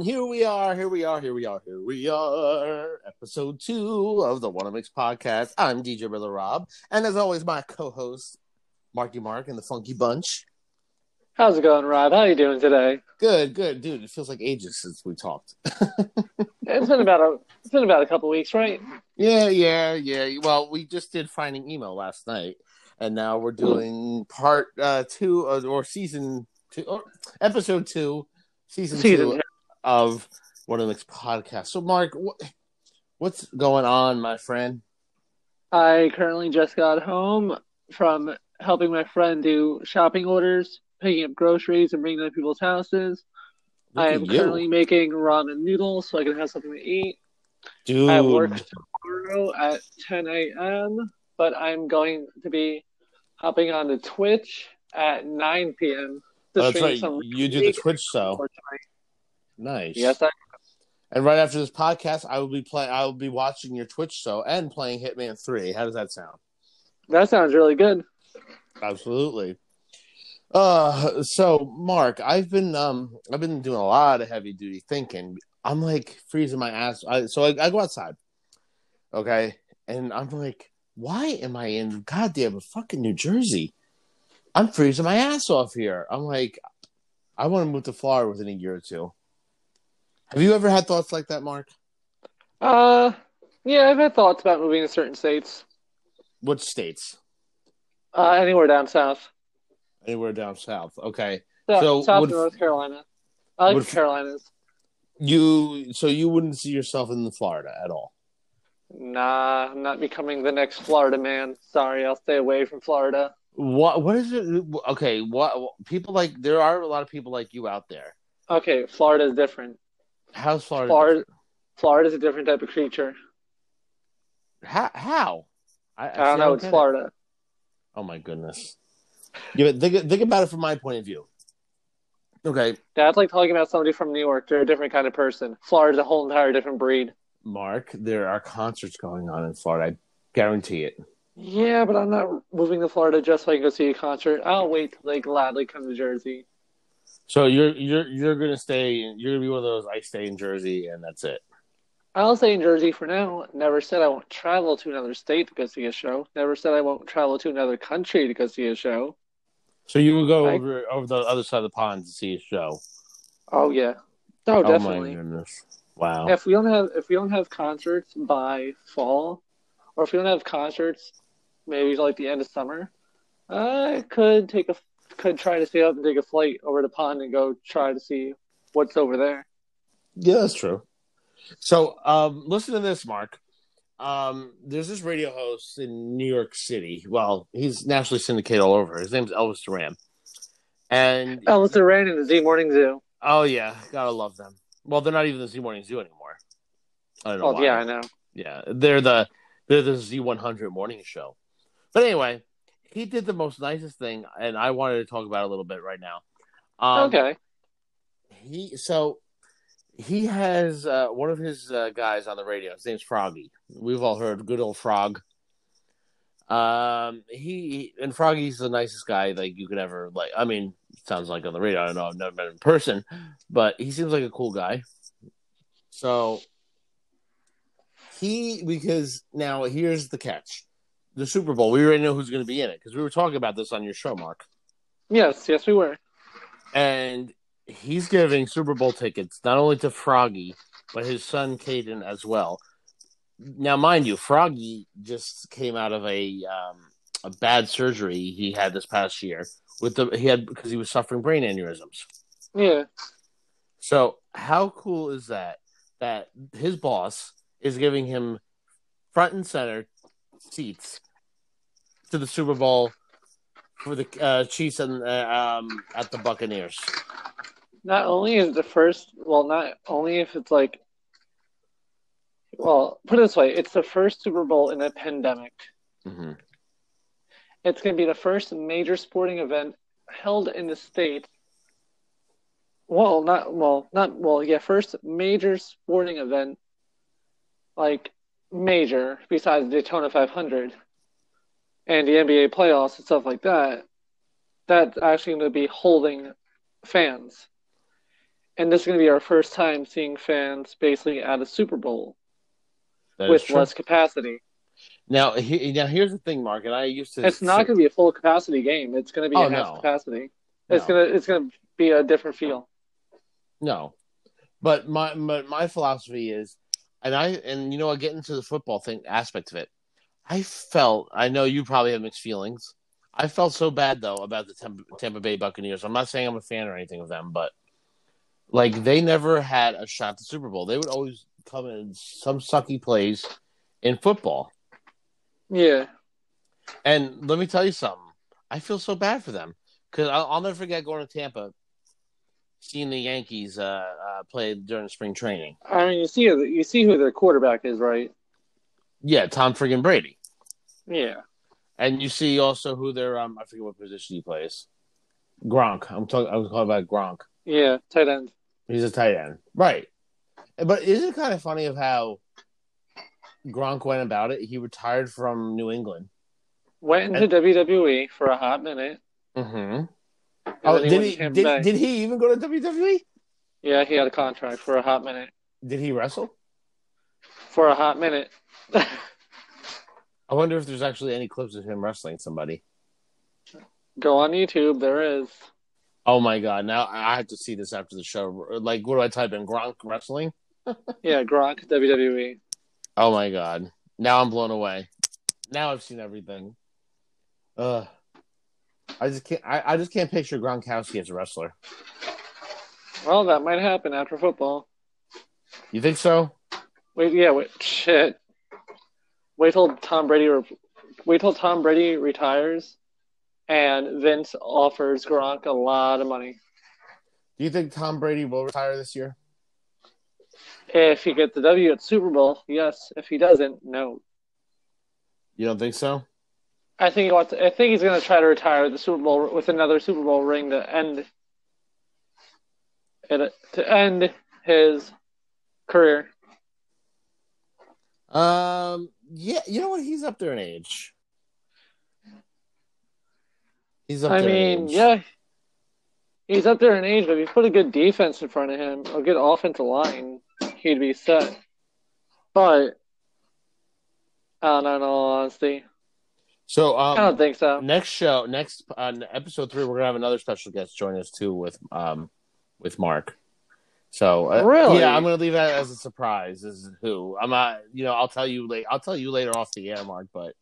And here we are, here we are, here we are, here we are. Episode two of the Wanna Mix podcast. I'm DJ Brother Rob. And as always, my co-host, Marky Mark and the Funky Bunch. How's it going, Rob? How are you doing today? Good, good, dude. It feels like ages since we talked. it's been about a it's been about a couple weeks, right? Yeah, yeah, yeah. Well, we just did finding email last night, and now we're doing part uh, two of, or season two, or episode two, season, Season two of One of the Mix podcast. So, Mark, what, what's going on, my friend? I currently just got home from helping my friend do shopping orders, picking up groceries, and bringing them to people's houses. Look I am currently making ramen noodles so I can have something to eat. dude. I have work tomorrow at 10 a.m., but I'm going to be hopping on to Twitch at 9 p.m. to Oh, that's right. You do the Twitch show. Nice. Yes, I And right after this podcast, I will be play. I will be watching your Twitch show and playing Hitman Three. How does that sound? that sounds really good. Absolutely. Uh, so Mark, I've been um, I've been doing a lot of heavy duty thinking. I'm like freezing my ass. I, so I, I go outside, okay, and I'm like, why am I in goddamn fucking New Jersey? I'm freezing my ass off here. I'm like, I want to move to Florida within a year or two. Have you ever had thoughts like that, Mark? Uh, yeah, I've had thoughts about moving to certain states. Which states? Uh, anywhere down south. Anywhere down south. Okay. So, So south would- of North Carolina. I like would- the Carolinas. You so you wouldn't see yourself in Florida at all. Nah, I'm not becoming the next Florida man. Sorry, I'll stay away from Florida. What what is it? Okay, what people like? There are a lot of people like you out there. Okay, Florida is different. How's Florida? Florida, Florida is a different type of creature. How? How? I don't know. It's it. Florida. Oh my goodness. Yeah, but think think about it from my point of view. Okay, That's like talking about somebody from New York. They're a different kind of person. Florida's a whole entire different breed. Mark, there are concerts going on in Florida. I guarantee it. Yeah, but I'm not moving to Florida just so I can go see a concert. I'll wait till they gladly come to Jersey. So you're you're you're gonna stay. You're gonna be one of those. I stay in Jersey, and that's it. I'll stay in Jersey for now. Never said I won't travel to another state to go see a show. Never said I won't travel to another country to go see a show. So you will go I- over over the other side of the pond to see a show. Oh yeah. Oh, Oh definitely. my goodness! Wow. if we don't have if we don't have concerts by fall, or if we don't have concerts, maybe like the end of summer, I could take a could try to stay up and take a flight over the pond and go try to see what's over there. Yeah, that's true. So, um, listen to this, Mark. Um, there's this radio host in New York City. Well, he's nationally syndicated all over. His name's Elvis Duran. And Elvis Duran and the Z Morning Zoo. oh yeah, gotta love them. Well, they're not even the Z Morning Zoo anymore. I don't know. Oh why. yeah, I know. yeah, they're the they're the Z100 morning show. But anyway, he did the most nicest thing, and I wanted to talk about it a little bit right now. Um, okay. he so he has uh, one of his uh, guys on the radio. His name's Froggy. We've all heard good old Frog. Um, he and Froggy's the nicest guy like you could ever like. I mean, sounds like on the radio. I don't know. I've never met him in person, but he seems like a cool guy. So he because now here's the catch: the Super Bowl. We already know who's going to be in it because we were talking about this on your show, Mark Yes, yes, we were. and he's giving Super Bowl tickets not only to Froggy but his son Caden as well. Now, mind you, Froggy just came out of a um, a bad surgery he had this past year with the he had because he was suffering brain aneurysms. Yeah. So, how cool is that? That his boss is giving him front and center seats to the Super Bowl for the uh, Chiefs and uh, um, at the Buccaneers. Not only is the first, well, not only if it's like, well, put it this way, it's the first Super Bowl in a pandemic. hmm It's going to be the first major sporting event held in the state. Well, not well, not well. Yeah, first major sporting event, like major besides the Daytona 500 and the NBA playoffs and stuff like that. That's actually going to be holding fans. and this is going to be our first time seeing fans basically at a Super Bowl That with less capacity. Now, he, now here's the thing, Mark, and I used to. It's not going to be a full capacity game. It's going to be Oh, a half no. capacity. It's No. gonna it's gonna be a different feel. No, but my, my my philosophy is, and I and you know, I get into the football thing aspect of it. I felt I know you probably have mixed feelings. I felt so bad though about the Tampa, Tampa Bay Buccaneers. I'm not saying I'm a fan or anything of them, but like they never had a shot at the Super Bowl. They would always come in some sucky plays in football. Yeah. And let me tell you something. I feel so bad for them because I'll, I'll never forget going to Tampa, seeing the Yankees uh, uh, play during spring training. I mean, you see you see who their quarterback is, right? Yeah, Tom friggin' Brady, Yeah. and you see also who their um I forget what position he plays. Gronk. I'm talking. I was talking about Gronk. Yeah. Tight end. He's a tight end, right? But isn't it kind of funny of how Gronk went about it? He retired from New England. Went into WWE for a hot minute. Mm-hmm. Oh, then did he? Did, did he even go to WWE? Yeah, he had a contract for a hot minute. Did he wrestle? For a hot minute. I wonder if there's actually any clips of him wrestling somebody. Go on YouTube. There is. Oh my god! Now I have to see this after the show. Like, what do I type in? Gronk wrestling? Yeah, Gronk WWE. Oh my god! Now I'm blown away. Now I've seen everything. Ugh. I just can't. I, I just can't picture Gronkowski as a wrestler. Well, that might happen after football. You think so? Wait, yeah, wait, shit. Wait till Tom Brady. Re- wait till Tom Brady retires, and Vince offers Gronk a lot of money Do you think Tom Brady will retire this year? if he gets the W at Super Bowl. Yes. If he doesn't, no. You don't think so? I think he wants. I think he's going to try to retire the Super Bowl with another Super Bowl ring to end it to end his career. Um. Yeah. You know what? He's up there in age. He's up I there. in mean, age. yeah, he's up there in age, but if you put a good defense in front of him, a good offensive line, he'd be set. But I don't know, in all honesty, So I um, don't think so. next show, next uh, episode three, we're gonna have another special guest join us too with um with Mark. So uh, Really? yeah, I'm gonna leave that as a surprise. As who I'm not, you know, I'll tell you late. I'll tell you later off the air, Mark. But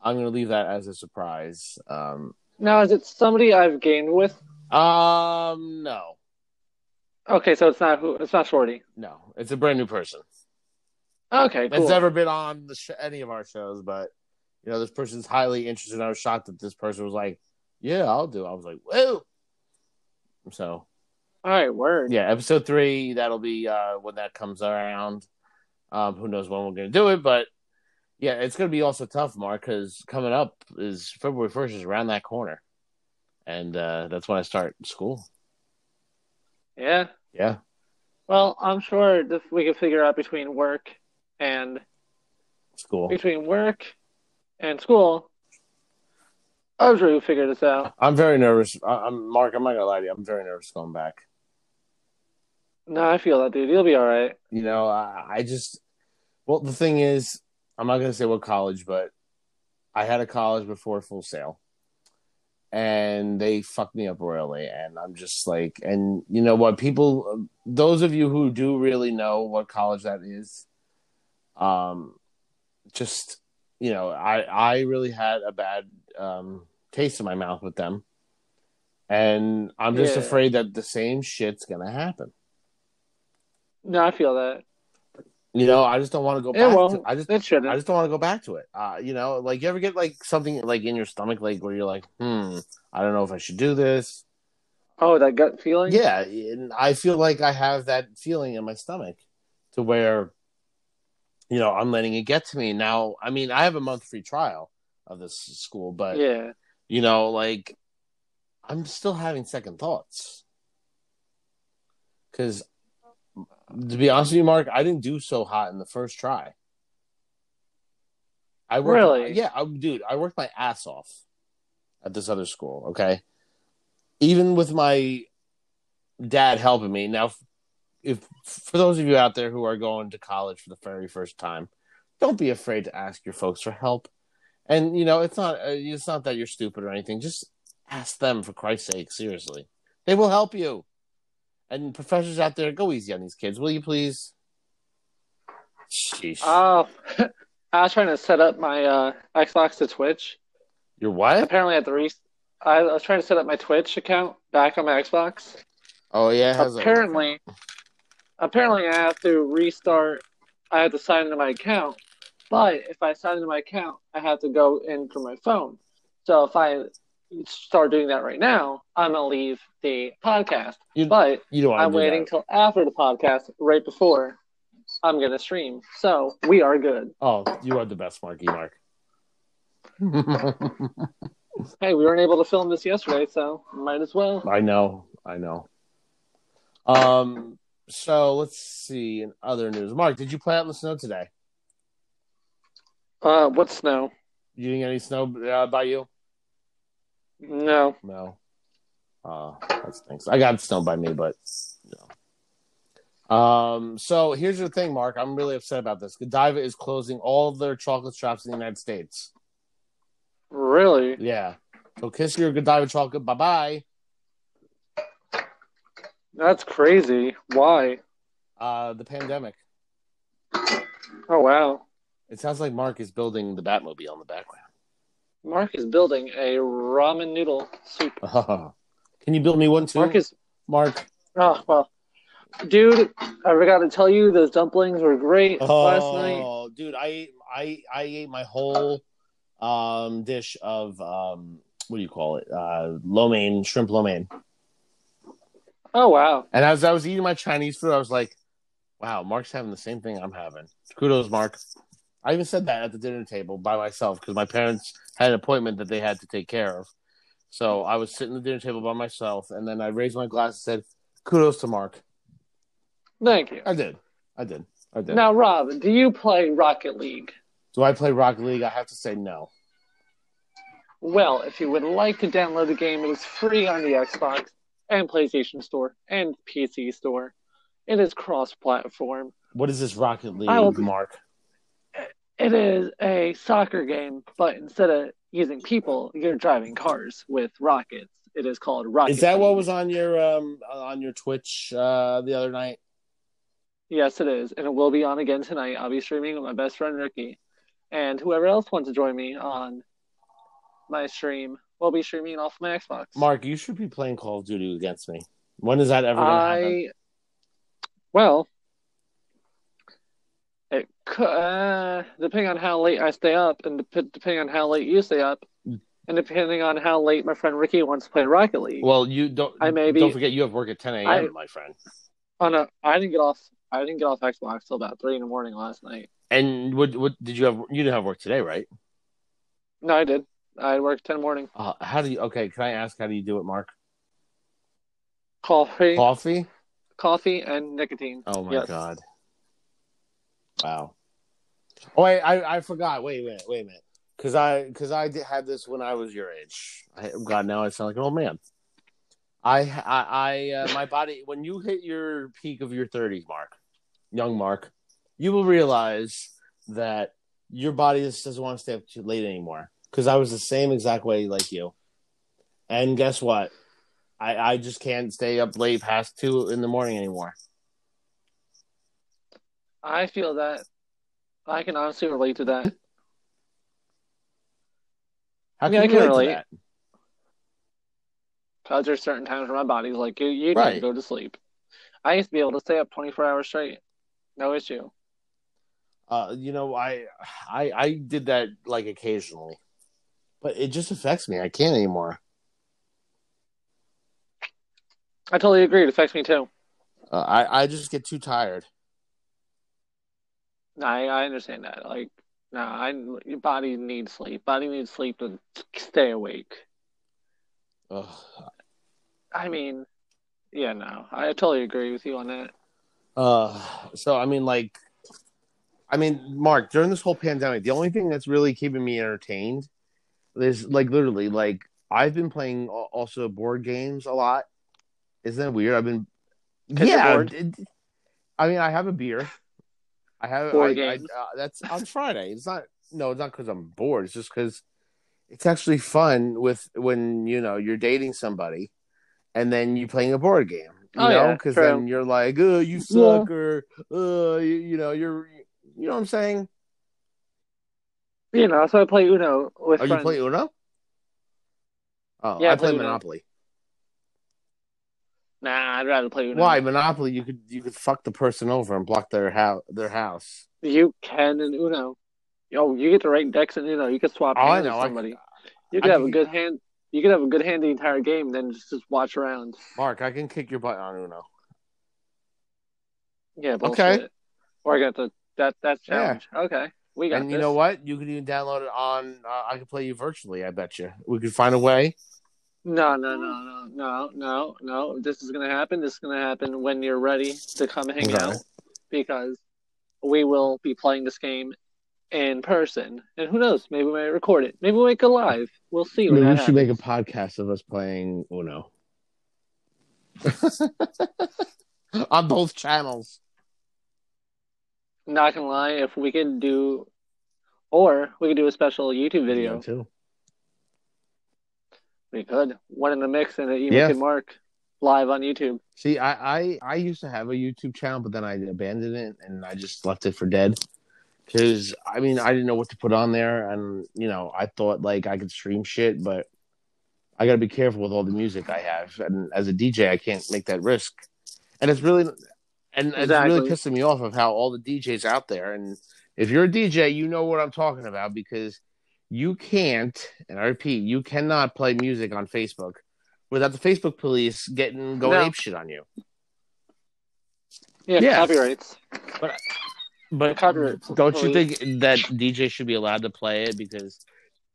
I'm gonna leave that as a surprise. Um, Now, is it somebody I've gained with? um, no, Okay, so it's not who. It's not Shorty. no, it's a brand new person Okay, that's cool. never been on the sh- any of our shows. But you know, this person's highly interested. I was shocked that this person was like, "Yeah, I'll do." I was like, "Whoa!" So All right, word. yeah, episode three. That'll be uh, when that comes around. Um, who knows when we're gonna do it, but yeah, it's gonna be also tough, Mark, because coming up is February first is around that corner, and uh, that's when I start school. Yeah. Yeah, Well, I'm sure we can figure out between work and school. between work and school. I'm sure we'll figure this out. I'm very nervous. I'm Mark. I'm not gonna lie to you. I'm very nervous going back. No, I feel that, dude. You'll be all right. You know, I, I just well, the thing is, I'm not gonna say what college, but I had a college before Full Sail, and they fucked me up royally. And I'm just like, and you know what? People, those of you who do really know what college that is, um, just you know, I I really had a bad um taste in my mouth with them, and I'm just Yeah. afraid that the same shit's gonna happen. No, I feel that. You know, I just don't want to go back. won't. to, I just. I just don't want to go back to it. Uh, you know, like you ever get like something like in your stomach, like where you're like, hmm, I don't know if I should do this. Oh, that gut feeling? Yeah, and I feel like I have that feeling in my stomach, to where, you know, I'm letting it get to me. Now, I mean, I have a month free trial of this school, but Yeah. you know, like I'm still having second thoughts. Because to be honest with you, Mark, I didn't do so hot in the first try. I worked, Really? Yeah, I, dude, I worked my ass off at this other school. Okay, even with my dad helping me. Now, if for those of you out there who are going to college for the very first time, don't be afraid to ask your folks for help. And you know, it's not uh, it's not that you're stupid or anything. Just ask them for Christ's sake. Seriously, they will help you. And professors out there, go easy on these kids, will you please? Sheesh. Oh, I was trying to set up my uh, Xbox to Twitch. Your what? Apparently, at the re- I was trying to set up my Twitch account back on my Xbox. Oh yeah. has a- apparently, apparently, I have to restart. I have to sign into my account, but if I sign into my account, I have to go in from my phone. So if I start doing that right now, I'm gonna leave the podcast. You- but you don't I'm waiting that. till after the podcast, right before I'm gonna stream. So we are good. Oh, you are the best, Marky Mark. Hey, we weren't able to film this yesterday, so might as well. I know, I know. Um, so let's see. In other news, Mark, did you play out in the snow today? Uh, what snow? You didn't get any snow uh, by you? No. No. Uh, that stinks. I got snow by me, but no. Um, so here's the thing, Mark. I'm really upset about this. Godiva is closing all their chocolate shops in the United States. Really? Yeah. So kiss your Godiva chocolate. Bye bye. That's crazy. Why? Uh, the pandemic. Oh wow. It sounds like Mark is building the Batmobile in the background. Mark is building a ramen noodle soup. Can you build me one too, Mark is Mark? oh well. Dude, I forgot to tell you those dumplings were great last night. Oh, dude, I I I ate my whole um dish of um what do you call it? Uh lo mein, shrimp lo mein. Oh wow. And as I was eating my Chinese food, I was like, wow, Mark's having the same thing I'm having. Kudos, Mark. I even said that at the dinner table by myself because my parents had an appointment that they had to take care of. So I was sitting at the dinner table by myself, and then I raised my glass and said, "Kudos to Mark." Thank you. I did. I did. I did. Now, Rob, do you play Rocket League? Do I play Rocket League? I have to say no. Well, if you would like to download the game, it is free on the Xbox and PlayStation Store and PC Store. It is cross-platform. What is this Rocket League, I will- Mark? It is a soccer game, but instead of using people, you're driving cars with rockets. It is called Rocket. Is that what was on your um on your Twitch uh the other night? Yes, it is, and it will be on again tonight. I'll be streaming with my best friend Ricky, and whoever else wants to join me on my stream will be streaming off my Xbox. Mark, you should be playing Call of Duty against me. When is that ever going to happen? I well, it could, uh, depending on how late I stay up, and dep- depending on how late you stay up, and depending on how late my friend Ricky wants to play Rocket League. Well, you don't. I maybe Don't forget, you have work at 10 a.m., I- my friend. oh no, I didn't get off. I didn't get off Xbox till about three in the morning last night. And what? What did you have? You didn't have work today, right? No, I did. I worked ten morning. Uh, how do you? Okay, can I ask how do you do it, Mark? Coffee, Coffee? coffee, and nicotine. Oh my Yes. god! Wow. Oh wait, I I forgot. Wait a minute. Wait a minute. Because I because I did, had this when I was your age. I, God, now I sound like an old man. I I, I uh, my body when you hit your peak of your thirties, Mark, young Mark, you will realize that your body just doesn't want to stay up too late anymore. Because I was the same exact way like you. And guess what? I I just can't stay up late past two in the morning anymore. I feel that. I can honestly relate to that. How Yeah, can I you can relate relate. Because there's certain times where my body's like, you, you Right. need to go to sleep. I used to be able to stay up 24 hours straight. No issue. Uh, you know, I, I, I did that like occasionally, but it just affects me. I can't anymore. I totally agree. It affects me too. Uh, I, I just get too tired. No, I, I understand that. Like, no, I, your body needs sleep. Body needs sleep to stay awake. Ugh. I mean, yeah, no, I totally agree with you on that. Uh, so I mean, like, I mean, Mark, during this whole pandemic, the only thing that's really keeping me entertained is like literally, like, I've been playing also board games a lot Isn't that weird? I've been, yeah. I mean, I have a beer. I have I, I, uh, that's on Friday. It's not no, it's not because I'm bored. It's just because it's actually fun with when you know you're dating somebody, and then you're playing a board game. You Oh, know, because true. then you're like, oh, you suck, or uh, you, you know, you're, you know what I'm saying? You know, so I play Uno with Oh, you friends. play Uno? Oh, Yeah, I I play play. Monopoly. Nah, I'd rather play Uno. Why Monopoly? You could you could fuck the person over and block their house. Their house. You can in Uno. Oh, you get to write decks in Uno. You could swap Oh, I hands know. with somebody. you could I have a good hand. You could have a good hand the entire game, then just, just watch around. Mark, I can kick your butt on Uno. Yeah, bullshit. Okay. Or I got the that Yeah. challenge. Okay, we got and you know what? You could even download it on. Uh, I could play you virtually. I bet you. We could find a way. No, no, no, no, no, no, no. This is gonna happen. This is gonna happen when you're ready to come hang Okay. out, because we will be playing this game in person. And who knows? Maybe we might record it. Maybe we'll make it live. We'll see. When Maybe we that should make a podcast of us playing Uno on both channels. Not gonna lie, if we could do, or we could do a special YouTube video. Yeah, too. We could one in the mix and you Yeah. could mark live on YouTube. See, I, I I used to have a YouTube channel, but then I abandoned it and I just left it for dead. Because I mean, I didn't know what to put on there, and you know, I thought like I could stream shit, but I got to be careful with all the music I have, and as a DJ, I can't make that risk. And it's really, and it's really pissing me off of how all the DJs out there, and if you're a DJ, you know what I'm talking about because you can't, and I repeat, you cannot play music on Facebook without the Facebook police getting going No. ape shit on you. Yeah, Yeah. copyrights. But copyrights. don't you think that DJ should be allowed to play it because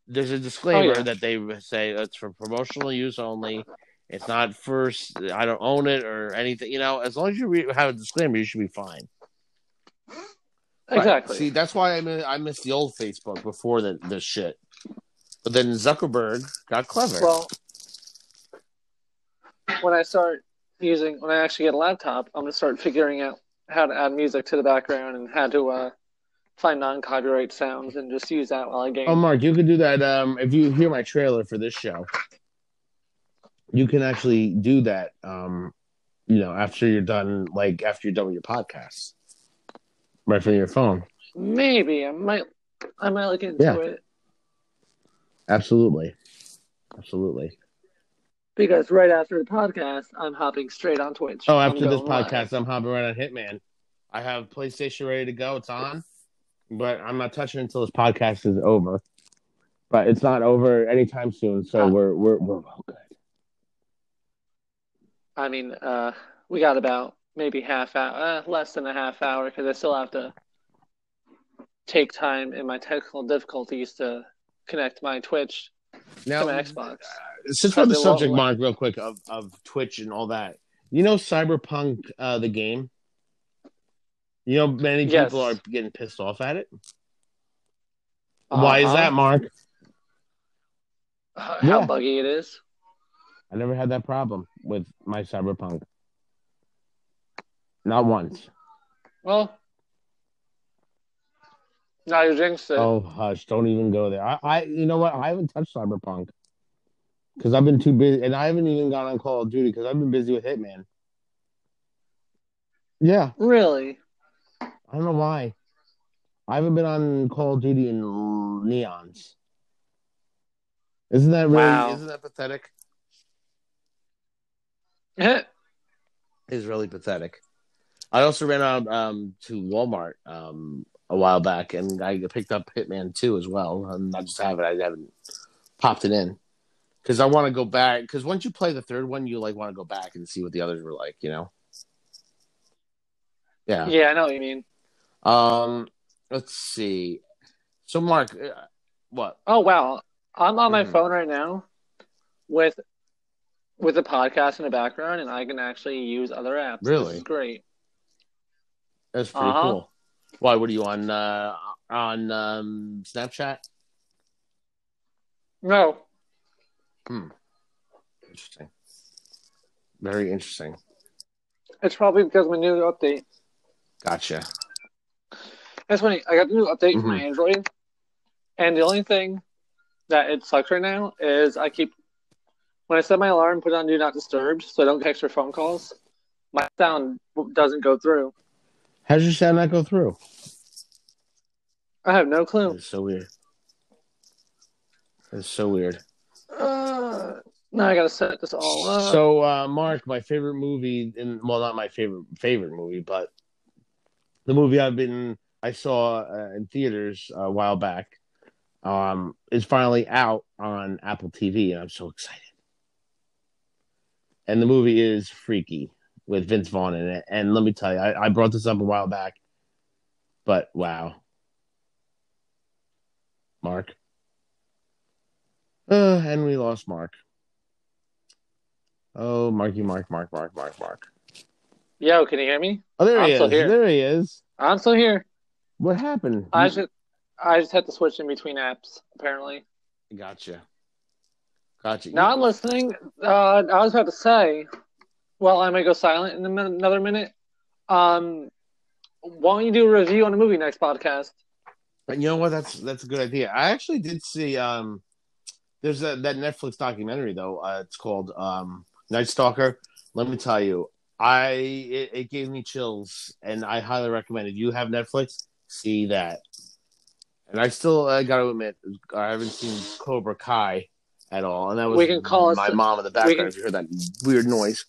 there's a disclaimer Oh, yeah. that they say it's for promotional use only. It's not first. I don't own it or anything. You know, as long as you re- have a disclaimer, you should be fine. Right. Exactly. See, that's why I miss, I miss the old Facebook before the this shit. But then Zuckerberg got clever. Well, when I start using, when I actually get a laptop, I'm gonna start figuring out how to add music to the background and how to uh, find non-copyright sounds and just use that while I game. Oh, Mark, you could do that. Um, if you hear my trailer for this show, you can actually do that. Um, you know, after you're done, like after you're done with your podcast, right from your phone. Maybe I might, I might look into Yeah. it Absolutely, absolutely. because right after the podcast, I'm hopping straight on Twitch. Oh, after this going live. podcast, I'm hopping right on Hitman. I have PlayStation ready to go. It's on, but I'm not touching it until this podcast is over. But it's not over anytime soon, so Ah. we're we're we're well good. I mean, uh, we got about maybe half hour, uh, less than a half hour, because I still have to take time in my technical difficulties to connect my Twitch Now, to my Xbox. since we're on the Because it won't subject, Mark, real quick of, of Twitch and all that, you know, Cyberpunk, uh, the game. You know, many Yes. people are getting pissed off at it. Why is Uh-huh. that, Mark? Uh, How Yeah. buggy it is. I never had that problem with my Cyberpunk. Not once. Well, now you jinxed it. Oh hush! Don't even go there. I, I you know what? I haven't touched Cyberpunk because I've been too busy, and I haven't even gone on Call of Duty because I've been busy with Hitman. Yeah, Really? I don't know why. I haven't been on Call of Duty in neons. Isn't that really? Wow. Isn't that pathetic? Eh, Is really pathetic. I also ran out um, to Walmart um, a while back, and I picked up Hitman Two as well. And I just have it. I haven't popped it in because I want to go back. Because once you play the third one, you like want to go back and see what the others were like. You know? Yeah. yeah, I know what you mean. Um. Let's see. So, Mark, uh, what? Oh wow, I'm on my Mhm. phone right now with with a podcast in the background, and I can actually use other apps. Really? great. That's pretty Uh-huh. cool. Why? What are you on? Uh, on um, Snapchat? No, Hmm. Interesting. Very interesting. It's probably because of my new update. Gotcha. That's funny. I got the new update for my Mhm. Android, and the only thing that it sucks right now is I keep when I set my alarm, put it on do not disturb, so I don't get extra phone calls. My sound doesn't go through. How does your sound not go through? I have no clue. It's so weird. It's so weird. Uh, now I gotta set this all up. So, uh, Mark, my favorite movie, in well, not my favorite favorite movie, but the movie I've been I saw uh, in theaters a while back, um, is finally out on Apple TV, and I'm so excited. And the movie is Freaky with Vince Vaughn in it. And let me tell you, I, I brought this up a while back, but wow, Mark. Uh, and we lost Mark. Oh, Marky, Mark, Mark, Mark, Mark, Mark. Yo, can you hear me? Oh, there he I'm still is. here. There he is. I'm still here. What happened? I just I just had to switch in between apps. Apparently. Gotcha. Gotcha. Now I'm listening. Uh, I was about to say, well, I may go silent in another minute. Um, why don't you do a review on a movie next podcast? And you know what? That's that's a good idea. I actually did see um there's a, that Netflix documentary though. Uh, it's called um Night Stalker. Let me tell you, I it, it gave me chills, and I highly recommend it. You have Netflix, see that. And I still I got to admit, I haven't seen Cobra Kai at all, and that was We can call my mom in the background. can- if you heard that weird noise,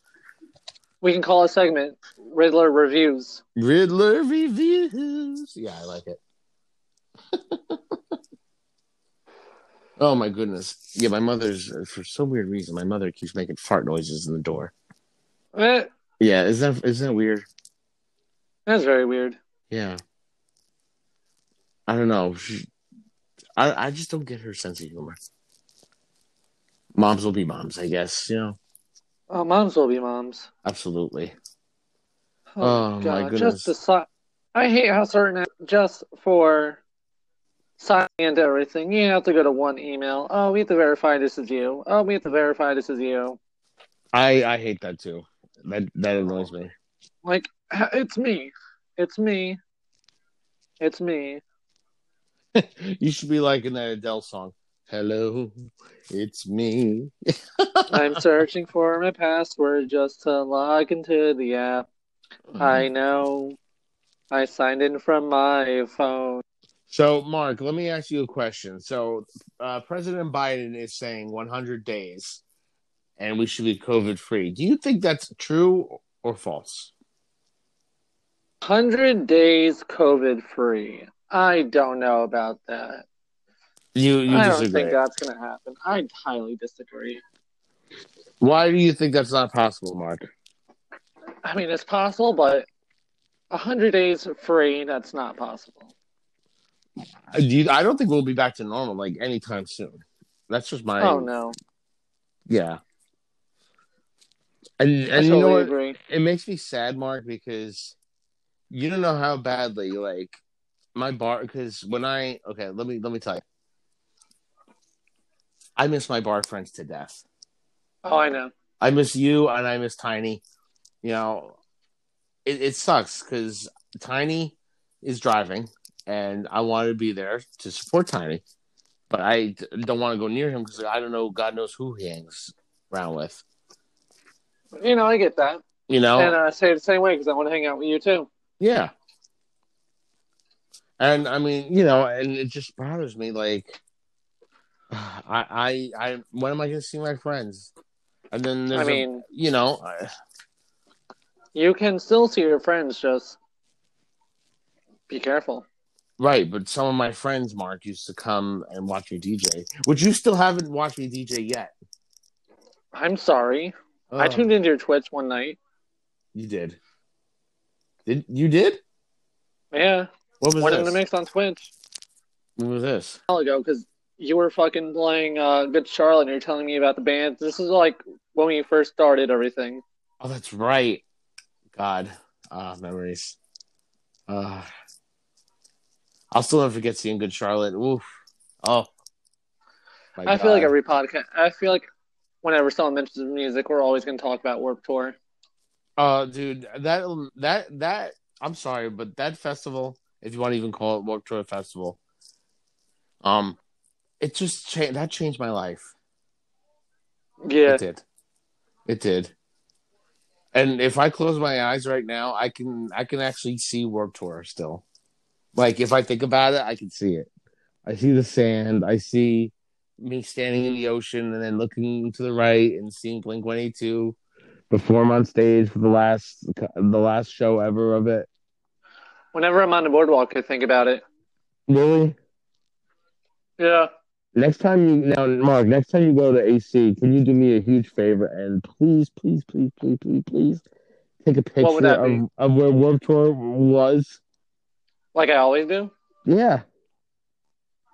We can call a segment Riddler reviews. Riddler reviews. Yeah, I like it. oh my goodness! Yeah, my mother's for some weird reason. My mother keeps making fart noises in the door. Eh, Yeah, is that is that weird? that's very weird. Yeah, I don't know. She, I I just don't get her sense of humor. Moms will be moms, I guess. You know, Oh, moms will be moms. absolutely. Oh, Oh, my God, goodness. just the si- I hate how certain just for signing into everything, you have to go to one email. Oh, we have to verify this is you. Oh, we have to verify this is you. I I hate that too. That that annoys me. Like it's me, it's me, it's me. You should be like in that Adele song. Hello, it's me. I'm searching for my password just to log into the app. I know. I signed in from my phone. So, Mark, let me ask you a question. So, uh, President Biden is saying 100 days, and we should be COVID free. Do you think that's true or false? 100 days COVID free. I don't know about that. You you I don't think that's going to happen. I highly disagree. Why do you think that's not possible, Mark? I mean, it's possible, but 100 days free, that's not possible. Do you, I don't think we'll be back to normal like anytime soon. That's just my Oh, no. yeah. And and you know what? agree. it makes me sad, Mark, because you don't know how badly like my bar. Because when I okay, let me let me tell you, I miss my bar friends to death. Oh, I know. I miss you and I miss Tiny. You know, it, it sucks because Tiny is driving, and I want to be there to support Tiny, but I don't want to go near him because I don't know. God knows who he hangs around with. You know, I get that. You know, And I say it the same way because I want to hang out with you, too. Yeah. And I mean, you know, and it just bothers me. Like, I, I, I, when am I going to see my friends? And then there's, I a- mean, you know, I- you can still see your friends, just be careful. right. But some of my friends, Mark, used to come and watch me DJ, which you still haven't watched me DJ yet. I'm sorry. I tuned into your Twitch one night. You did. Did you did? Yeah, What was went in the mix on Twitch What was this? a while ago because you were fucking playing uh, Good Charlotte and you're telling me about the band. This is like when we first started everything. Oh, that's right. God, ah, memories. Uh, I'll still never forget seeing Good Charlotte. Oof. Oh. I feel like God. every podcast. I feel like whenever someone mentions music, we're always going to talk about Warped Tour. Uh, dude, that that that I'm sorry, but that festival, if you want to even call it Warped Tour Festival, um, it just changed. That changed my life. Yeah, It did. It did. And if I close my eyes right now, I can I can actually see Warped Tour still. Like if I think about it, I can see it. I see the sand. I see me standing in the ocean and then looking to the right and seeing Blink One Eighty Two perform on stage for the last the last show ever of it. whenever I'm on the boardwalk, I think about it. Really? Yeah, Next time you now, Mark. Next time you go to AC, can you do me a huge favor and please, please, please, please, please, please take a picture of, of where Warped Tour was? like I always do. Yeah.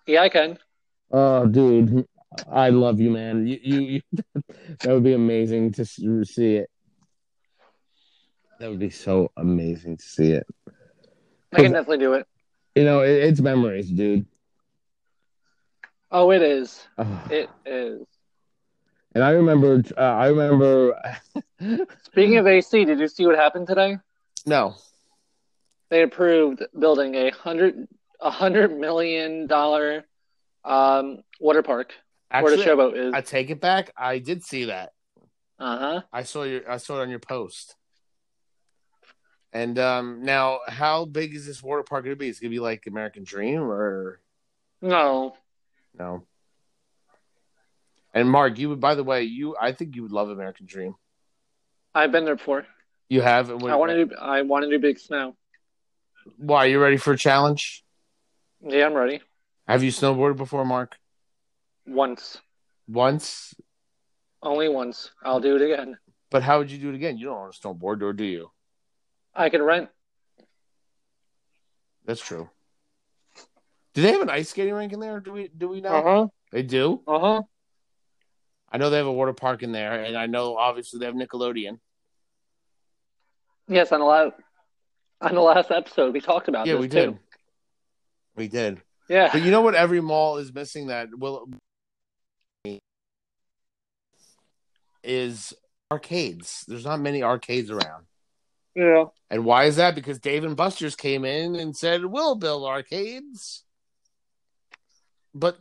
Yeah, I can. Oh, dude, I love you, man. You, you, you that would be amazing to see it. That would be so amazing to see it. I can definitely do it. You know, it, it's memories, dude. Oh, it is. It is. And I remember, uh, I remember. Speaking of AC, did you see what happened today? no, They approved building a hundred a hundred million dollar um, water park where the showboat is. I take it back. I did see that. Uh huh. I saw your I saw it on your post. And um now how big is this water park gonna be? It's gonna be like American Dream or No, no? And Mark, you would by the way, you I think you would love American Dream. I've been there before. You have I want to do. I want to do big snow. Why, you ready for a challenge? Yeah, I'm ready. Have you snowboarded before, Mark? Once, Once? only once. I'll do it again. But how would you do it again? You don't own a snowboard, or do you? I can rent. That's true. Do they have an ice skating rink in there? Do we do we know? Uh huh. They do? Uh huh. I know they have a water park in there, and I know obviously they have Nickelodeon. Yes, on the last on the last episode we talked about yeah, we too. did. We did. Yeah. But you know what? Every mall is missing that will is arcades. There's not many arcades around. Yeah. And why is that? Because Dave and Buster's came in and said, "We'll build arcades." But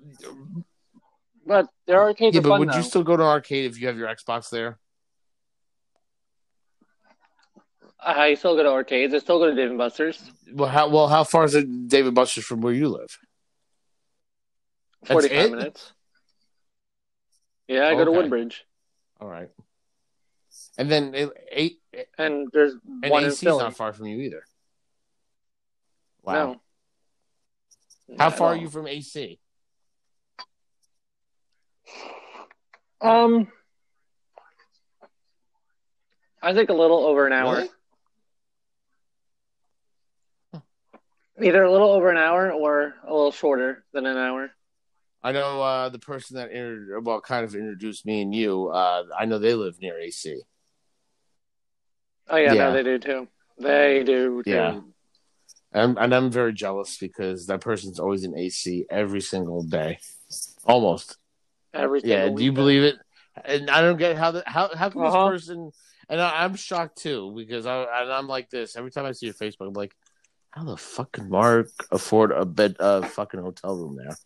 But their arcades yeah, but fun would though. you still go to an arcade if you have your Xbox there? I still go to arcades. I still go to Dave and Buster's. Well, how well how far is it Dave and Buster's from where you live? That's Forty five it? minutes. Yeah, I go to Woodbridge, All right. And then eight and there's and one in AC's Philly. not far from you either. Wow. No. How Not far are you from AC? Um, I think a little over an hour. Really? Either a little over an hour or a little shorter than an hour. I know uh, the person that inter- well kind of introduced me and you. Uh, I know they live near AC. Oh yeah, Yeah. no, they do too. They do too. Yeah. And, and I'm very jealous because that person's always in AC every single day, almost. Every Yeah, do you believe it? And I don't get how the, how how can Uh-huh. this person? And I, I'm shocked too because I and I'm like this every time I see your Facebook. I'm like, how the fuck can Mark afford a bed, a fucking hotel room there?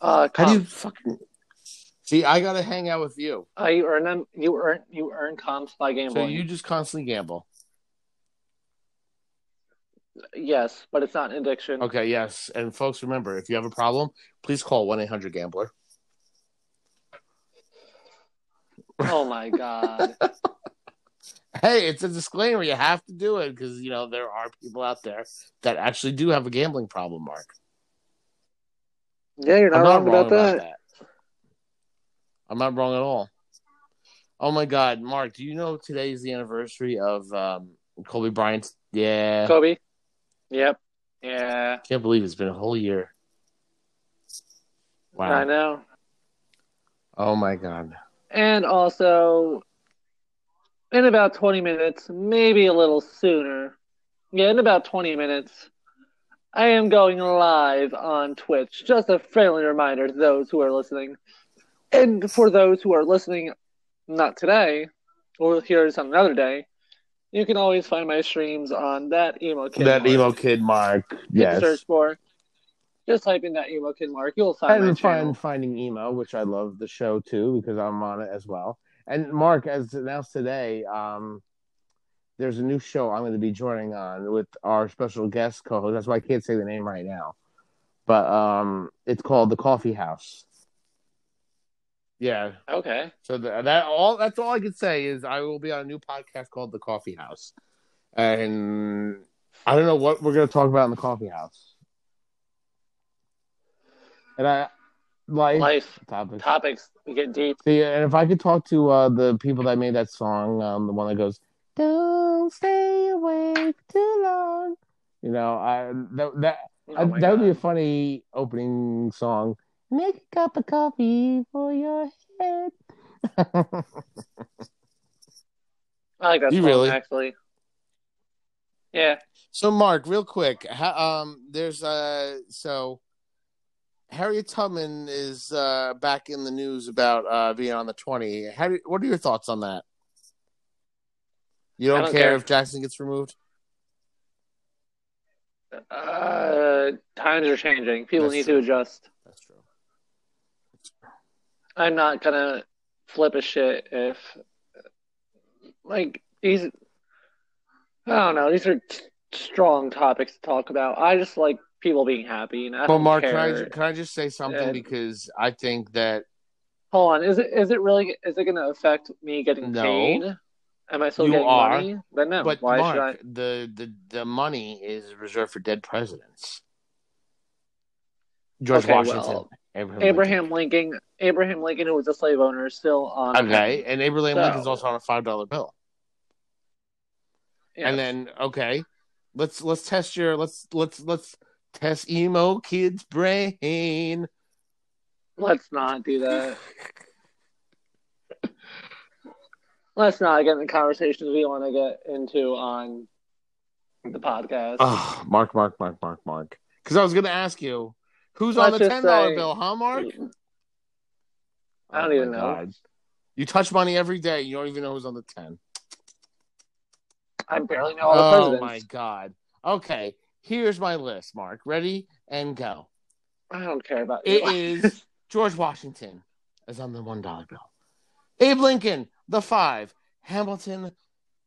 Uh, How do you fucking see? I gotta hang out with you, Uh, you earn them. You earn you earn comps by gambling. so you just constantly gamble. Yes, but it's not an addiction. Okay, yes, and folks, remember if you have a problem, please call one eight hundred gambler. Oh my god. Hey, it's a disclaimer. You have to do it because you know there are people out there that actually do have a gambling problem. Mark, yeah, you're not, I'm wrong, not wrong about, that. that. I'm not wrong at all. Oh my God, Mark, do you know today is the anniversary of um, Kobe Bryant's? Yeah, Kobe. Yep. Yeah. can't believe it's been a whole year. Wow. I know. Oh my God. And also, in about 20 minutes, maybe a little sooner. Yeah, in about 20 minutes, I am going live on Twitch. Just a friendly reminder to those who are listening. And for those who are listening, not today, or hear this on another day, you can always find my streams on that emo kid. that Mark. emo kid Mark. Yes. search for. Just type in that emo kid mark. You'll find and find finding emo, which I love the show too because I'm on it as well. And Mark, as announced today, um, there's a new show I'm going to be joining on with our special guest co-host. That's why I can't say the name right now, but um, it's called the Coffee House. Yeah, Okay. so the, that all that's all I can say is I will be on a new podcast called the Coffee House, and I don't know what we're going to talk about in the Coffee House. And I life, Life topics. topics we get deep. See, and if I could talk to uh, the people that made that song, um, the one that goes, "Don't stay awake too long," you know, I that that Oh I, that would be a funny opening song. Make a cup of coffee for your head. I like that You song really? actually. Yeah. so, Mark, real quick, ha, um, there's uh, so Harriet Tubman is uh back in the news about uh being on the twenty. How do, what are your thoughts on that? You don't, don't care care. if Jackson gets removed? Uh, times are changing. People That's need true. to adjust. I'm not gonna flip a shit if, like, these. I don't know. These are t- strong topics to talk about. I just like people being happy, and I Well, Mark, care. can I, can I just say something And- because I think that Hold on. Is it is it really is it going to affect me getting No. paid? Am I still You getting are, money? Then no. but Why Mark, should I? the, the the money is reserved for dead presidents. George Okay, Washington, well, Abraham, Abraham Lincoln, Abraham Lincoln, who was a slave owner, is still on. Okay, and Abraham So- Lincoln's also on a five dollar bill. Yeah. And then okay, let's let's test your let's let's let's test emo kid's brain. Let's not do that. Let's not get in the conversations we want to get into on the podcast. Oh, Mark, Mark, Mark, Mark, Mark. Because I was going to ask you, who's on Let's the ten dollar bill, huh, Mark? I don't Oh, even know. God. You touch money every day. You don't even know who's on the ten. I barely know all the Oh presidents. Oh my god. Okay, here's my list, Mark. Ready and go. I don't care about It you. is George Washington is on the one dollar bill. Abe Lincoln, the five. Hamilton,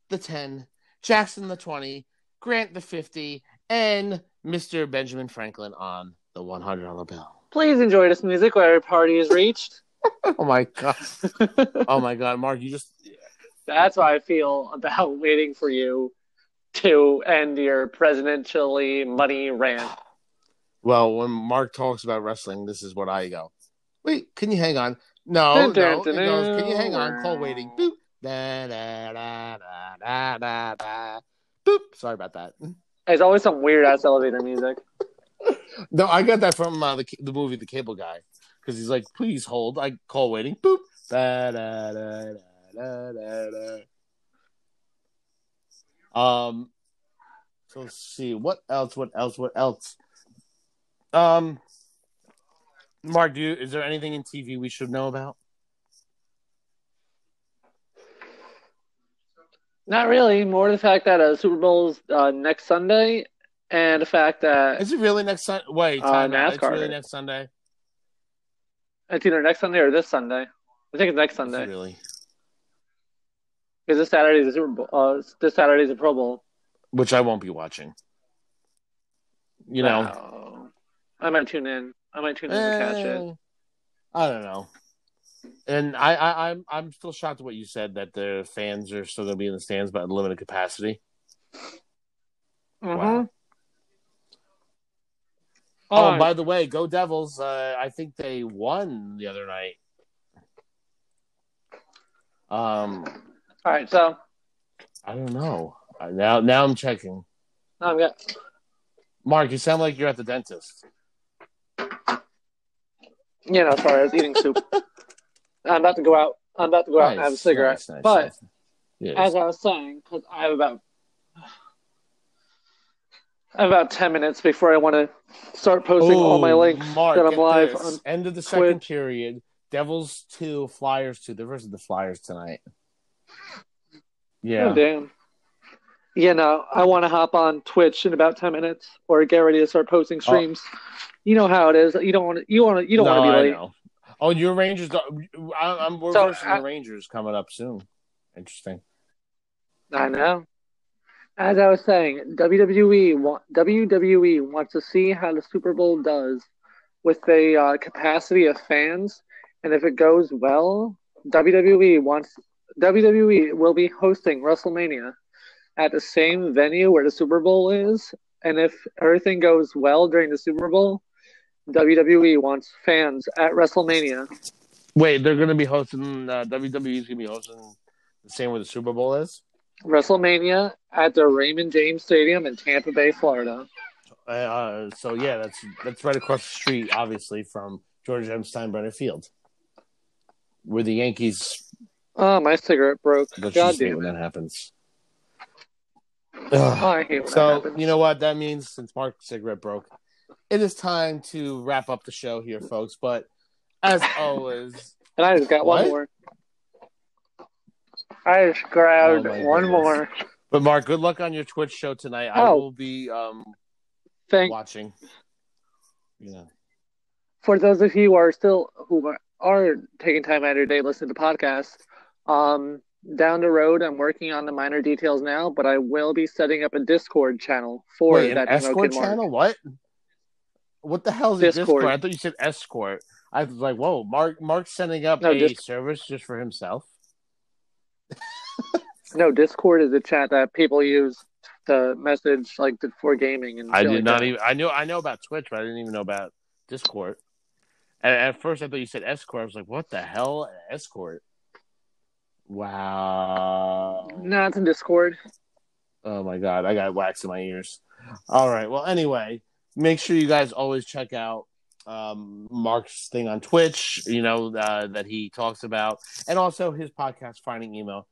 the ten. Jackson, the twenty. Grant, the fifty. And Mr. Benjamin Franklin on the one hundred dollar bill. Please enjoy this music where every party is reached. Oh my god. Oh my god, Mark, you just That's how I feel about waiting for you to end your presidentially money rant. Well, when Mark talks about wrestling, this is what I go. Wait, can you hang on? No, no. dun, It dun, goes, can you hang on? Call waiting. Boop. Da, da, da, da, da, da. Boop. Sorry about that. There's always some weird ass elevator music. No, I got that from uh, the the movie The Cable Guy because he's like, please hold. I call waiting. Boop. Da, da, da, da, da, da, da. Um. So let's see what else. What else? What else? Um. Mark, do you, is there anything in TV we should know about? Not really. More the fact that uh, Super Bowl's uh, next Sunday, and the fact that Is it really next Sunday? Wait, Uh, out. It's really next Sunday. It's either next Sunday or this Sunday. I think it's next Sunday really? because this Saturday is a Super Bowl. Uh, this Saturday is a Pro Bowl. Which I won't be watching. You know, Oh. I might tune in. I might tune in to catch it. Eh, I don't know. And I, I, I'm, I'm still shocked at what you said that the fans are still going to be in the stands, but at limited capacity. Mhm. Wow. Oh, Oh, by the way, go Devils! Uh, I think they won the other night. Um, all right. So I don't know. Uh, Now, now I'm checking. now I'm got. Mark, you sound like you're at the dentist. You know, sorry, I was eating soup. I'm about to go out. I'm about to go out and have a cigarette. nice, nice, but nice. Yes. as I was saying, because I have about I have about ten minutes before I want to start posting all my Oh, links Mark, that I'm live this. on. End of the second Twitch. period. Devils two, Flyers two. They're versus the Flyers tonight. Oh, yeah. Oh, damn. You know, I want to hop on Twitch in about ten minutes, or get ready to start posting oh. streams. You know how it is. You don't want to. You want to. You don't Oh. no, want to be late. know. Oh, your Rangers. don't- I, I'm we're So, versus I- the Rangers coming up soon. Interesting. I know. As I was saying, WWE wa- WWE wants to see how the Super Bowl does with the uh, capacity of fans, and if it goes well, WWE wants WWE will be hosting WrestleMania at the same venue where the Super Bowl is, and if everything goes well during the Super Bowl, WWE wants fans at WrestleMania. Wait, they're going to be hosting. Uh, WWE's going to be hosting the same where the Super Bowl is. WrestleMania at the Raymond James Stadium in Tampa Bay, Florida. Uh, so yeah, that's that's right across the street, obviously, from George M. Steinbrenner Field, where the Yankees. Oh, my cigarette broke. God damn when that happens? Oh, I hate when that So happens. you know what that means? Since Mark's cigarette broke, it is time to wrap up the show here, folks. But as always, And I just got one more. I just grabbed Oh, one goodness. more. but Mark, good luck on your Twitch show tonight. I Oh. will be um Thank watching. Yeah. for those of you who are still who are, taking time out of your day listening to podcasts. Um, down the road, I'm working on the minor details now, but I will be setting up a Discord channel for Wait, that escort channel? What? What the hell is a Discord. Discord? I thought you said escort. I was like, whoa, Mark. Mark's setting up No, a Dis- service just for himself. No, Discord is a chat that people use to message like for gaming and. I did like not that. even. I knew. I know about Twitch, but I didn't even know about Discord. And at first, I thought you said escort. I was like, what the hell, escort? Wow. No, it's in Discord. Oh my god, I got wax in my ears. All right. Well, anyway, make sure you guys always check out um, Mark's thing on Twitch. You know uh, that he talks about, and also his podcast, Finding Emo.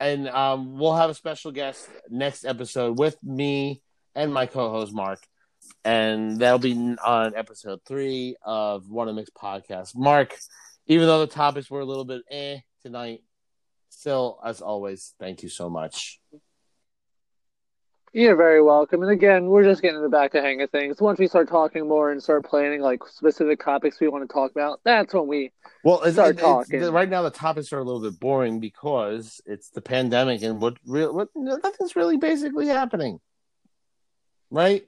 And um, we'll have a special guest next episode with me and my co-host Mark, and that'll be on episode three of One of Mix podcast. Mark, even though the topics were a little bit eh tonight, still, as always, thank you so much. You're very welcome. And again, we're just getting in the back of hang of things. Once we start talking more and start planning like specific topics we want to talk about, that's when we Well, it's, Start it's- talking. right now the topics are a little bit boring because it's the pandemic and what real what nothing's really basically happening, right?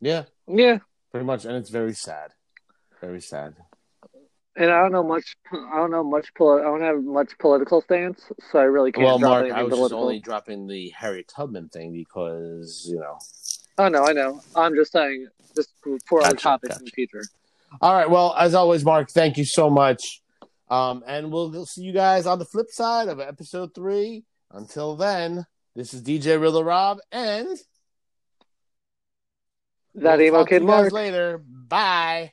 Yeah, yeah. pretty much, and it's very sad, very sad. And I don't know much. I don't know much. Poli- I don't have much political stance, so I really can't. well, Mark, I was just political. only dropping the Harriet Tubman thing because you know. Oh no, I know. I'm just saying just for other Gotcha, topics in the future. All right, well, as always, Mark, thank you so much, um, and we'll see you guys on the flip side of episode three. Until then, this is DJ Rilla Rob and. That We'll emo kid Mark. later. Bye.